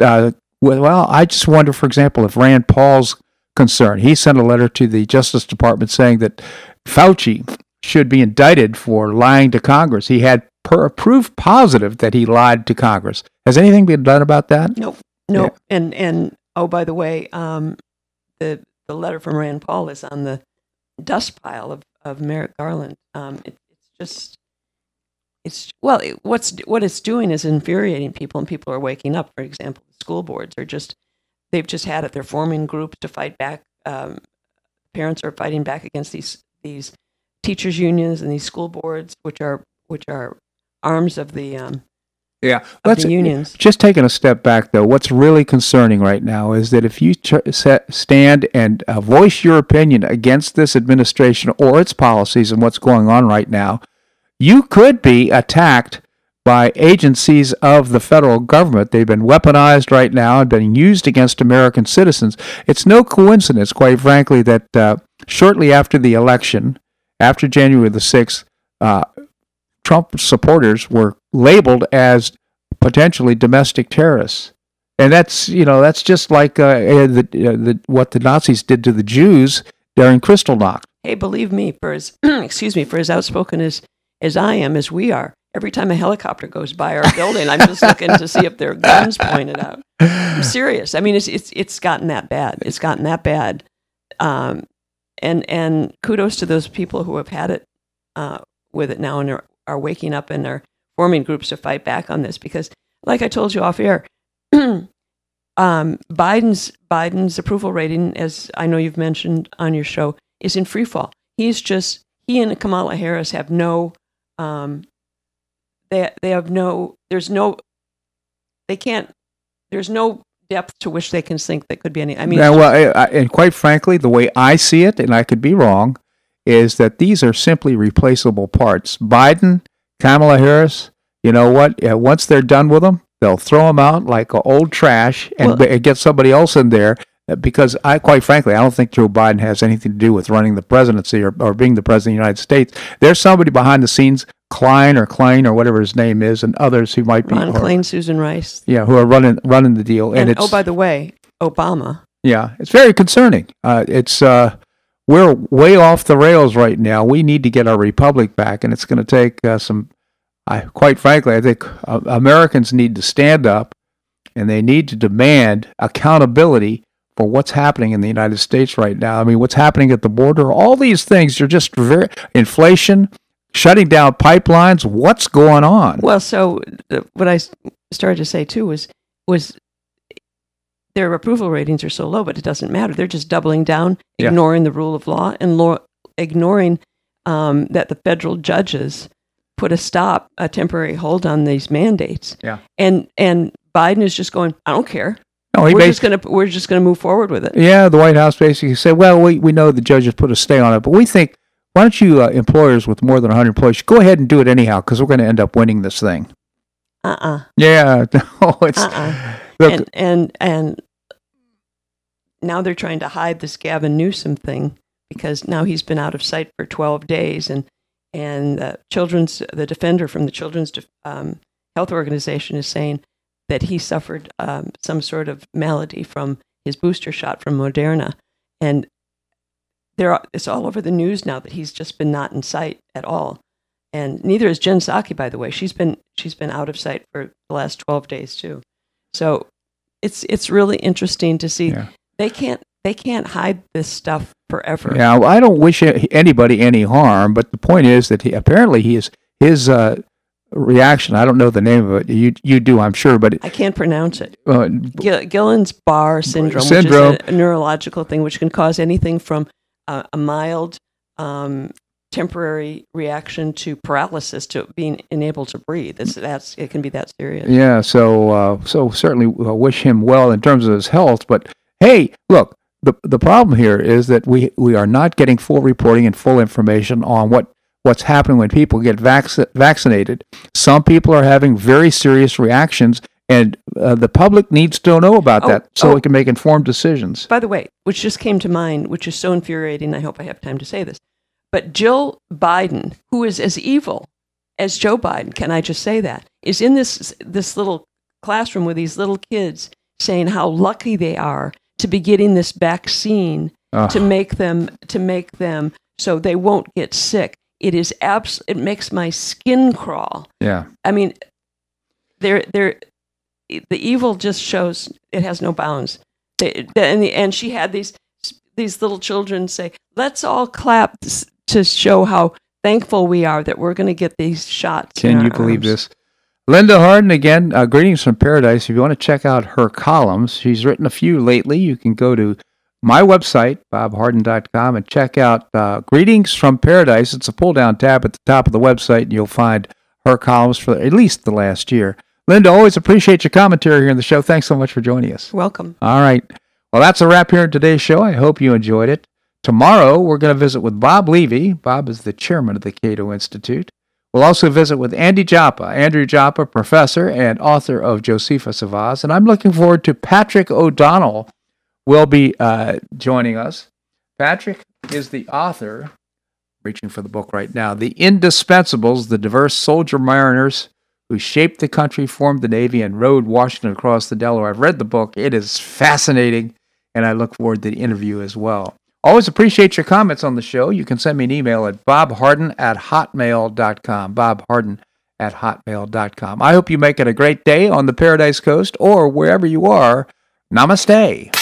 Uh, well, I just wonder, for example, if Rand Paul's concerned. He sent a letter to the Justice Department saying that Fauci should be indicted for lying to Congress. He had per- proof positive that he lied to Congress. Has anything been done about that? Nope. No. Yeah. And and oh, by the way, um, the the letter from Rand Paul is on the dust pile of of Merrick Garland. Um, it, it's just it's well, it, what's what it's doing is infuriating people, and people are waking up. For example, school boards are just they've just had it. They're forming groups to fight back. Um, parents are fighting back against these these teachers unions and these school boards, which are which are arms of the um, Yeah, let's the unions. just taking a step back though. What's really concerning right now is that if you ch- set, stand and uh, voice your opinion against this administration or its policies and what's going on right now, you could be attacked by agencies of the federal government. They've been weaponized right now and being used against American citizens. It's no coincidence, quite frankly, that uh, shortly after the election, after January the 6th, uh, Trump supporters were labeled as potentially domestic terrorists. And that's, you know, that's just like uh, uh, the, uh, the, what the Nazis did to the Jews during Kristallnacht. Hey, believe me, for as excuse me, for as outspoken as as I am, as we are, every time a helicopter goes by our building, I'm just looking to see if there are guns pointed out. I'm serious. I mean, it's it's it's gotten that bad. It's gotten that bad. Um, and and kudos to those people who have had it uh, with it now and are, are waking up and are forming groups to fight back on this because, like I told you off air, um, Biden's Biden's approval rating, as I know you've mentioned on your show, is in free fall. He's just he and Kamala Harris have no, um, they they have no. There's no, they can't. There's no depth to which they can sink that could be any. I mean, Now, well, I, I, and quite frankly, the way I see it, and I could be wrong, is that these are simply replaceable parts. Biden, Kamala Harris, you know what? Once they're done with them, they'll throw them out like old trash and, Well- and get somebody else in there. Because I, quite frankly, I don't think Joe Biden has anything to do with running the presidency or, or being the president of the United States. There's somebody behind the scenes, Klein or Klein or whatever his name is, and others who might be, Ron or- Klain, Susan Rice, yeah, who are running running the deal. and, And, it's oh, by the way, Obama. yeah, it's very concerning. Uh, it's uh, we're way off the rails right now. We need to get our republic back, and it's going to take uh, some. I quite frankly, I think uh, Americans need to stand up, and they need to demand accountability for what's happening in the United States right now. I mean, what's happening at the border? All these things are just very inflation, shutting down pipelines. What's going on? Well, so what I started to say too was was their approval ratings are so low, but it doesn't matter. They're just doubling down, Yeah. ignoring the rule of law, and law, ignoring um, that the federal judges put a stop, a temporary hold on these mandates. Yeah. and and Biden is just going. I don't care. No, he we're just gonna we're just gonna move forward with it. Yeah, the White House basically said, "Well, we, we know the judges put a stay on it, but we think why don't you uh, employers with more than 100 employees go ahead and do it anyhow because we're going to end up winning this thing." Uh uh Yeah, no, it's Uh-uh. look, and and and now they're trying to hide this Gavin Newsom thing because now he's been out of sight for 12 days, and and the children's the defender from the Children's um, Health Organization is saying that he suffered um, some sort of malady from his booster shot from Moderna, and there are, it's all over the news now that he's just been not in sight at all. And neither is Jen Psaki, by the way. She's been she's been out of sight for the last 12 days too. So it's it's really interesting to see Yeah. they can't they can't hide this stuff forever. yeah, well, I don't wish anybody any harm, but the point is that he apparently he is his uh, reaction. I don't know the name of it. You you do, I'm sure, but it, I can't pronounce it. uh, Gill- Gillen's Barr syndrome, Syndrome. which is a, a neurological thing which can cause anything from uh, a mild um, temporary reaction to paralysis to being unable to breathe. It's, that's it can be that serious. Yeah, so uh, so certainly uh, wish him well in terms of his health. But hey, look, the the problem here is that we we are not getting full reporting and full information on what what's happening when people get vac- vaccinated. Some people are having very serious reactions, and uh, the public needs to know about Oh, that so oh. it can make informed decisions. By the way, which just came to mind, which is so infuriating. I hope I have time to say this. But Jill Biden, who is as evil as Joe Biden, can I just say that, is in this this little classroom with these little kids saying how lucky they are to be getting this vaccine Ugh. to make them to make them so they won't get sick. It is abs- it makes my skin crawl. yeah, I mean, there, there, the evil just shows it has no bounds. They, and, the, and she had these these little children say, "Let's all clap to show how thankful we are that we're going to get these shots." Can you believe arms." this? Linda Harden again. Uh, greetings from paradise. If you want to check out her columns, she's written a few lately. You can go to my website, bobharden.com, and check out uh, Greetings from Paradise. It's a pull down tab at the top of the website, and you'll find her columns for at least the last year. Linda, always appreciate your commentary here in the show. Thanks so much for joining us. Welcome. All right. Well, that's a wrap here in today's show. I hope you enjoyed it. Tomorrow, we're going to visit with Bob Levy. Bob is the chairman of the Cato Institute. We'll also visit with Andy Joppa, Andrew Joppa, professor and author of Josephus of Oz. And I'm looking forward to Patrick O'Donnell will be uh, joining us. Patrick is the author, reaching for the book right now, The Indispensables, the diverse soldier mariners who shaped the country, formed the Navy, and rode Washington across the Delaware. I've read the book. It is fascinating, and I look forward to the interview as well. Always appreciate your comments on the show. You can send me an email at bobharden at hotmail.com. Bobharden at hotmail.com. I hope you make it a great day on the Paradise Coast or wherever you are. Namaste.